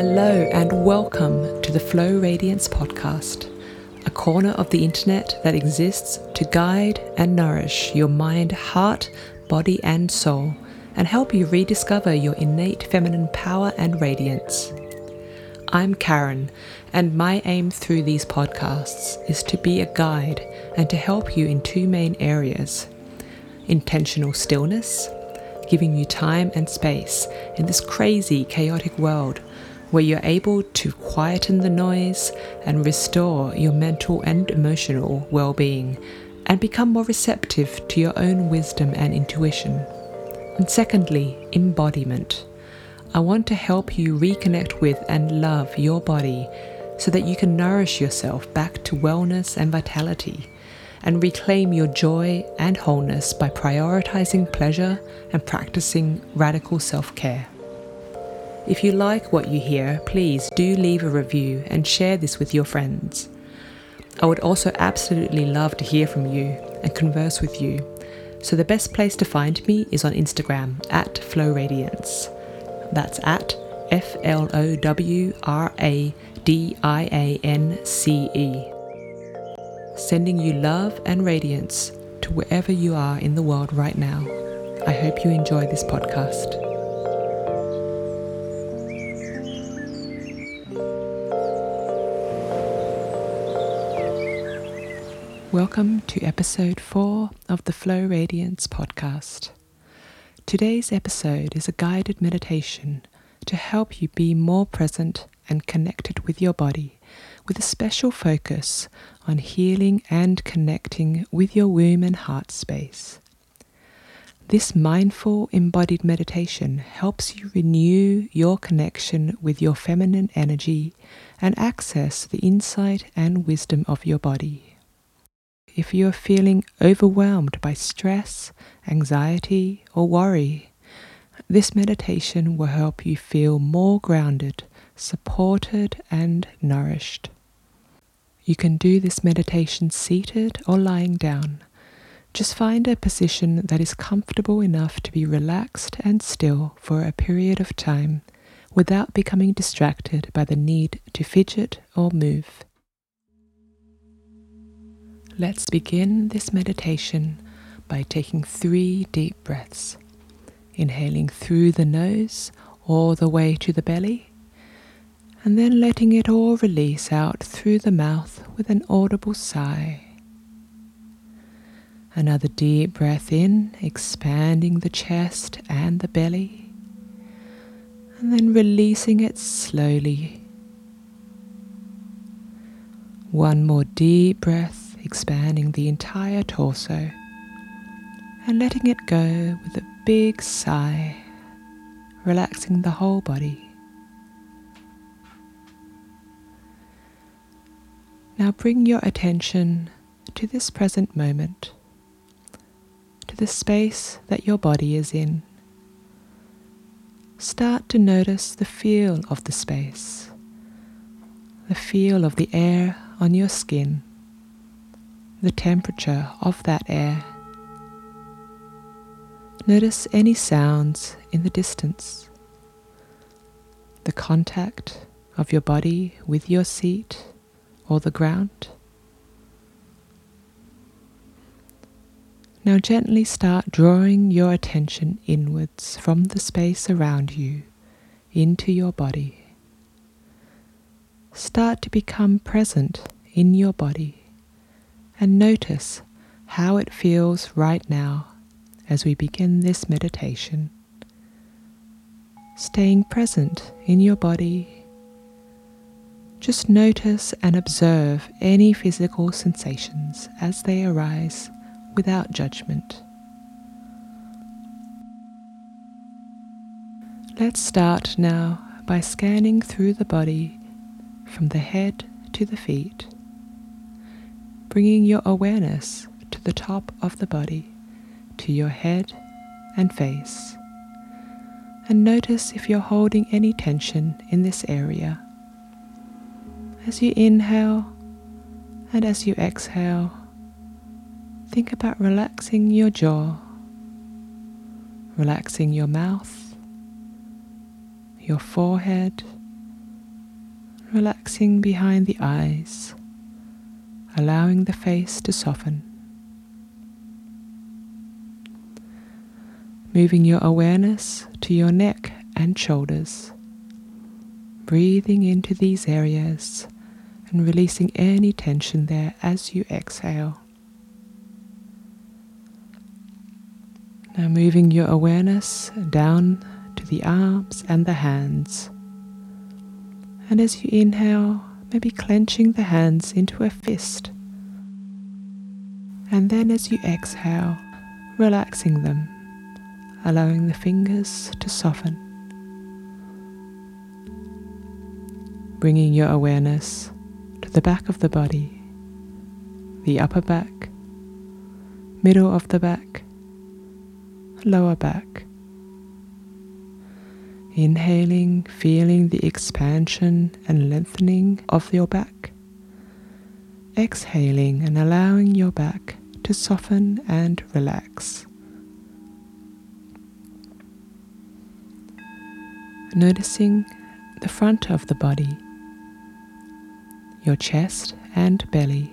Hello, and welcome to the Flow Radiance podcast, a corner of the internet that exists to guide and nourish your mind, heart, body, and soul, and help you rediscover your innate feminine power and radiance. I'm Karen, and my aim through these podcasts is to be a guide and to help you in two main areas intentional stillness, giving you time and space in this crazy, chaotic world where you're able to quieten the noise and restore your mental and emotional well being and become more receptive to your own wisdom and intuition. And secondly, embodiment. I want to help you reconnect with and love your body so that you can nourish yourself back to wellness and vitality and reclaim your joy and wholeness by prioritizing pleasure and practicing radical self care. If you like what you hear, please do leave a review and share this with your friends. I would also absolutely love to hear from you and converse with you. So the best place to find me is on Instagram at Flow Radiance. That's at F L O W R A D I A N C E. Sending you love and radiance to wherever you are in the world right now. I hope you enjoy this podcast. Welcome to episode 4 of the Flow Radiance podcast. Today's episode is a guided meditation to help you be more present and connected with your body, with a special focus on healing and connecting with your womb and heart space. This mindful embodied meditation helps you renew your connection with your feminine energy and access the insight and wisdom of your body if you are feeling overwhelmed by stress, anxiety, or worry, this meditation will help you feel more grounded, supported, and nourished. You can do this meditation seated or lying down. Just find a position that is comfortable enough to be relaxed and still for a period of time without becoming distracted by the need to fidget or move. Let's begin this meditation by taking three deep breaths, inhaling through the nose all the way to the belly, and then letting it all release out through the mouth with an audible sigh. Another deep breath in, expanding the chest and the belly, and then releasing it slowly. One more deep breath expanding the entire torso and letting it go with a big sigh, relaxing the whole body. Now bring your attention to this present moment, to the space that your body is in. Start to notice the feel of the space, the feel of the air on your skin the temperature of that air. Notice any sounds in the distance, the contact of your body with your seat or the ground. Now gently start drawing your attention inwards from the space around you into your body. Start to become present in your body and notice how it feels right now as we begin this meditation. Staying present in your body, just notice and observe any physical sensations as they arise without judgment. Let's start now by scanning through the body from the head to the feet bringing your awareness to the top of the body, to your head and face. And notice if you're holding any tension in this area. As you inhale and as you exhale, think about relaxing your jaw, relaxing your mouth, your forehead, relaxing behind the eyes, allowing the face to soften. Moving your awareness to your neck and shoulders, breathing into these areas and releasing any tension there as you exhale. Now, moving your awareness down to the arms and the hands. And as you inhale, maybe clenching the hands into a fist. And then as you exhale, relaxing them, allowing the fingers to soften. Bringing your awareness to the back of the body, the upper back, middle of the back, lower back Inhaling, feeling the expansion and lengthening of your back. Exhaling and allowing your back to soften and relax. Noticing the front of the body, your chest and belly.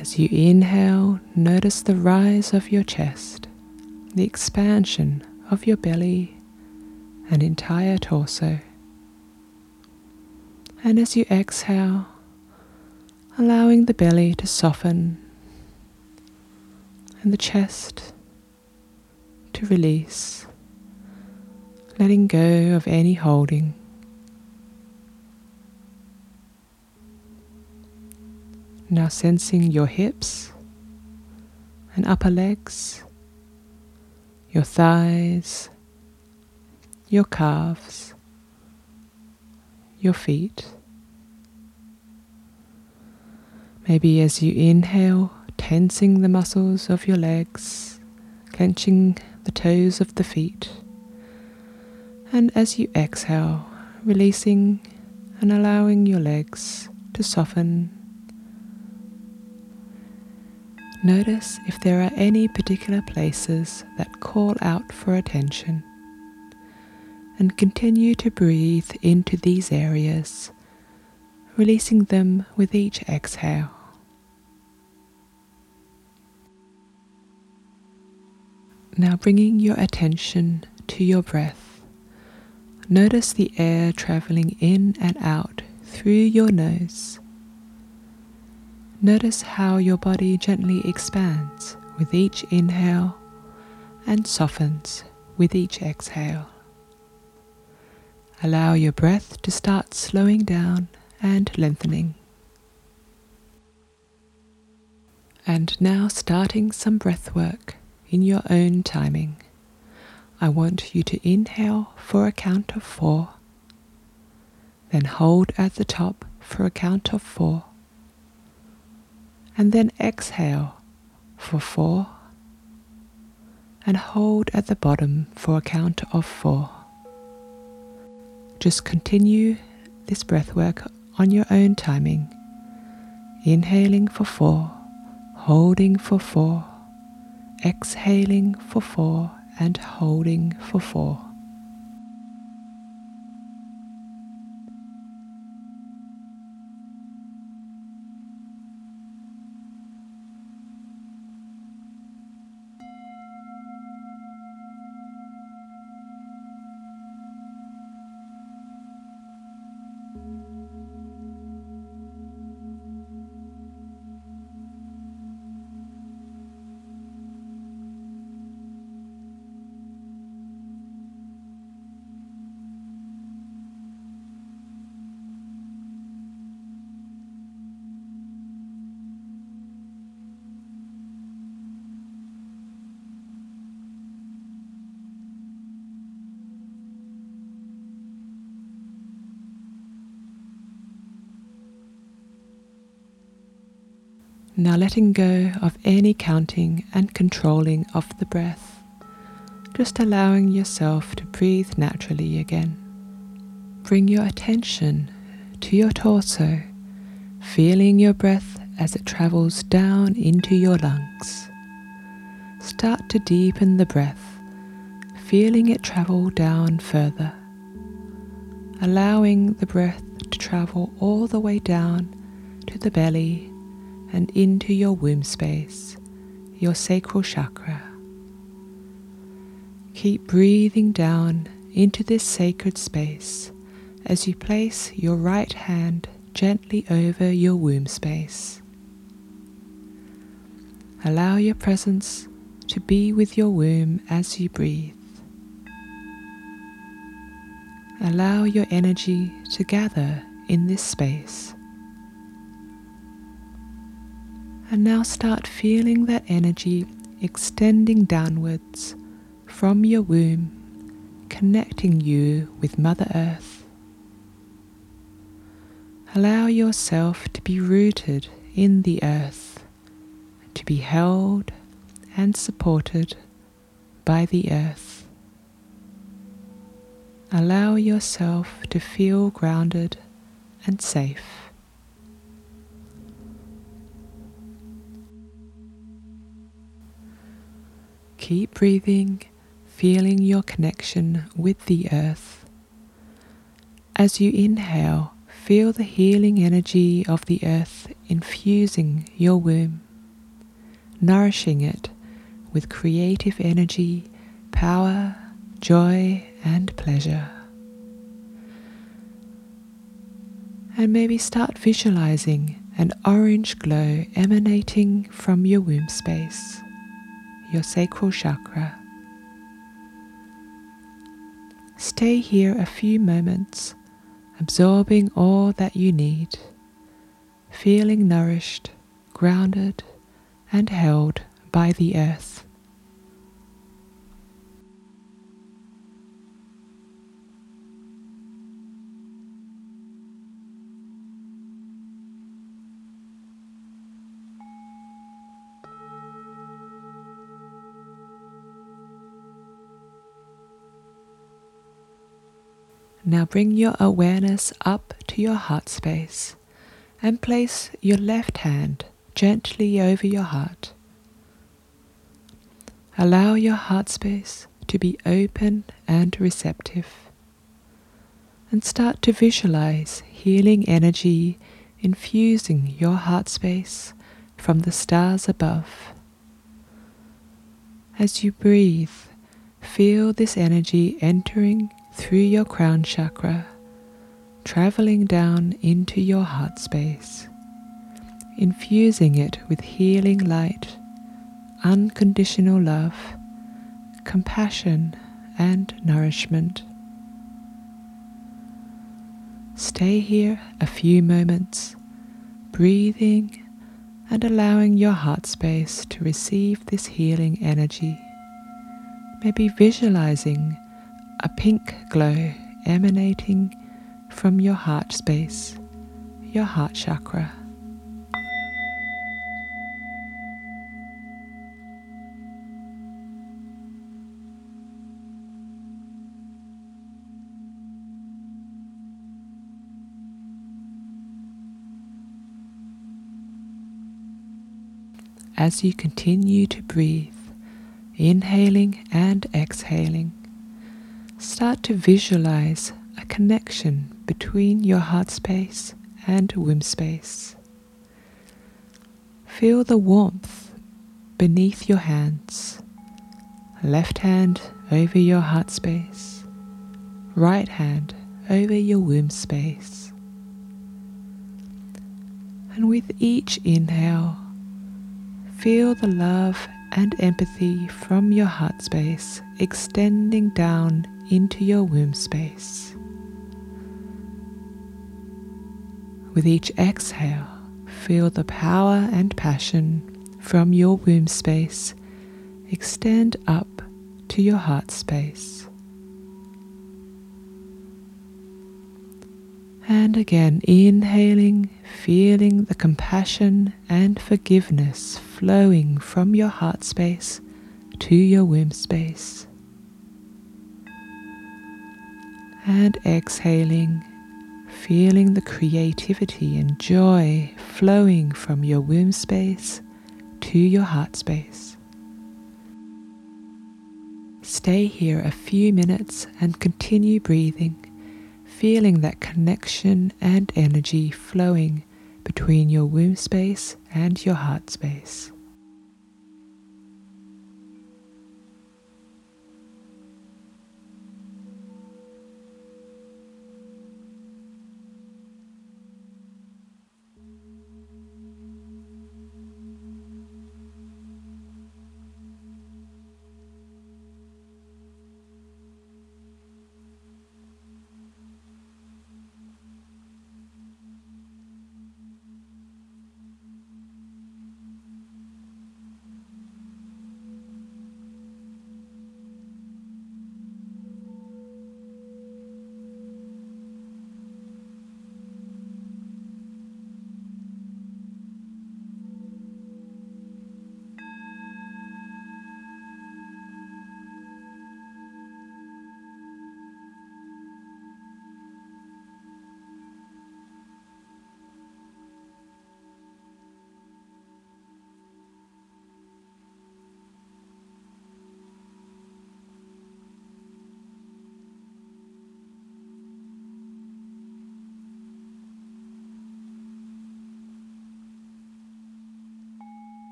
As you inhale, notice the rise of your chest, the expansion of your belly and entire torso. And as you exhale, allowing the belly to soften and the chest to release, letting go of any holding. Now sensing your hips and upper legs your thighs, your calves, your feet. Maybe as you inhale, tensing the muscles of your legs, clenching the toes of the feet. And as you exhale, releasing and allowing your legs to soften Notice if there are any particular places that call out for attention. And continue to breathe into these areas, releasing them with each exhale. Now bringing your attention to your breath. Notice the air traveling in and out through your nose Notice how your body gently expands with each inhale and softens with each exhale. Allow your breath to start slowing down and lengthening. And now, starting some breath work in your own timing. I want you to inhale for a count of four, then hold at the top for a count of four and then exhale for four and hold at the bottom for a count of four. Just continue this breath work on your own timing, inhaling for four, holding for four, exhaling for four, and holding for four. Now letting go of any counting and controlling of the breath, just allowing yourself to breathe naturally again. Bring your attention to your torso, feeling your breath as it travels down into your lungs. Start to deepen the breath, feeling it travel down further, allowing the breath to travel all the way down to the belly and into your womb space, your sacral chakra. Keep breathing down into this sacred space as you place your right hand gently over your womb space. Allow your presence to be with your womb as you breathe. Allow your energy to gather in this space. And now start feeling that energy extending downwards from your womb, connecting you with Mother Earth. Allow yourself to be rooted in the earth, to be held and supported by the earth. Allow yourself to feel grounded and safe. Keep breathing, feeling your connection with the earth. As you inhale, feel the healing energy of the earth infusing your womb, nourishing it with creative energy, power, joy, and pleasure. And maybe start visualizing an orange glow emanating from your womb space your sacral chakra. Stay here a few moments, absorbing all that you need, feeling nourished, grounded, and held by the earth. Now bring your awareness up to your heart space and place your left hand gently over your heart. Allow your heart space to be open and receptive. And start to visualize healing energy infusing your heart space from the stars above. As you breathe, feel this energy entering through your crown chakra, traveling down into your heart space, infusing it with healing light, unconditional love, compassion, and nourishment. Stay here a few moments, breathing and allowing your heart space to receive this healing energy. Maybe visualizing a pink glow emanating from your heart space, your heart chakra. As you continue to breathe, inhaling and exhaling, start to visualize a connection between your heart space and womb space. Feel the warmth beneath your hands, left hand over your heart space, right hand over your womb space. And with each inhale, feel the love and empathy from your heart space extending down into your womb space. With each exhale, feel the power and passion from your womb space extend up to your heart space. And again, inhaling, feeling the compassion and forgiveness flowing from your heart space to your womb space. And exhaling, feeling the creativity and joy flowing from your womb space to your heart space. Stay here a few minutes and continue breathing, feeling that connection and energy flowing between your womb space and your heart space.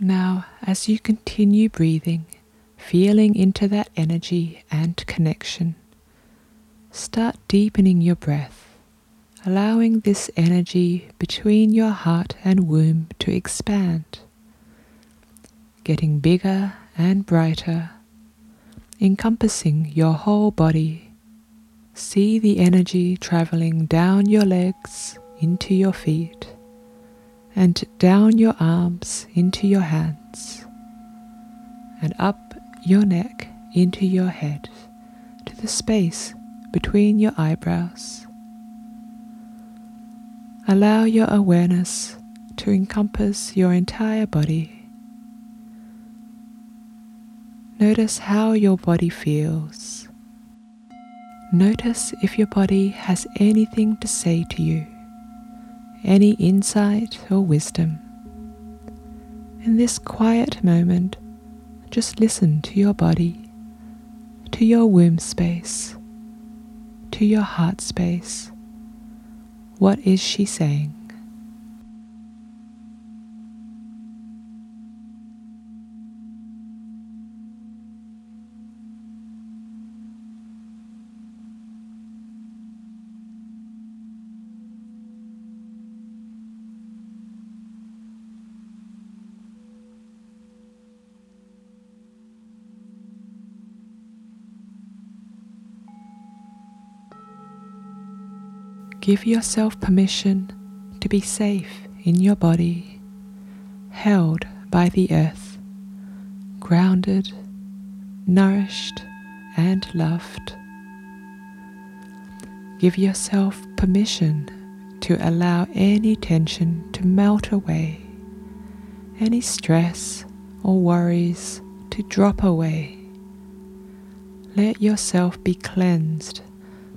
Now, as you continue breathing, feeling into that energy and connection, start deepening your breath, allowing this energy between your heart and womb to expand, getting bigger and brighter, encompassing your whole body. See the energy traveling down your legs into your feet and down your arms into your hands, and up your neck into your head to the space between your eyebrows. Allow your awareness to encompass your entire body. Notice how your body feels. Notice if your body has anything to say to you any insight or wisdom. In this quiet moment, just listen to your body, to your womb space, to your heart space. What is she saying? Give yourself permission to be safe in your body, held by the earth, grounded, nourished, and loved. Give yourself permission to allow any tension to melt away, any stress or worries to drop away. Let yourself be cleansed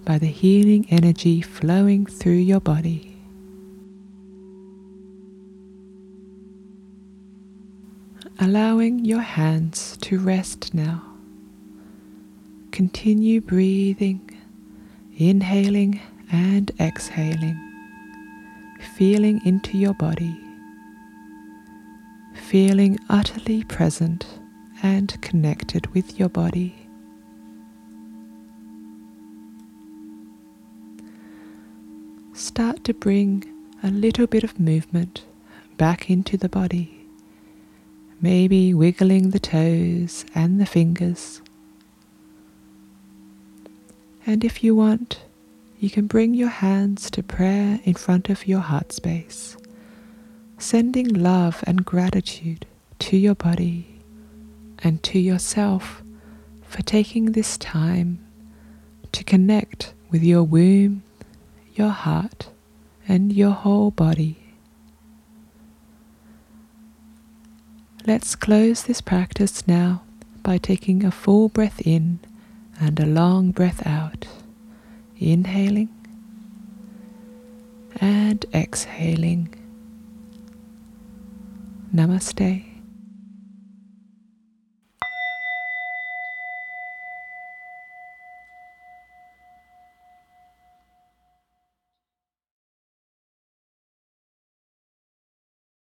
by the healing energy flowing through your body. Allowing your hands to rest now. Continue breathing, inhaling and exhaling, feeling into your body, feeling utterly present and connected with your body. Start to bring a little bit of movement back into the body. Maybe wiggling the toes and the fingers. And if you want, you can bring your hands to prayer in front of your heart space, sending love and gratitude to your body and to yourself for taking this time to connect with your womb your heart, and your whole body. Let's close this practice now by taking a full breath in and a long breath out. Inhaling and exhaling. Namaste.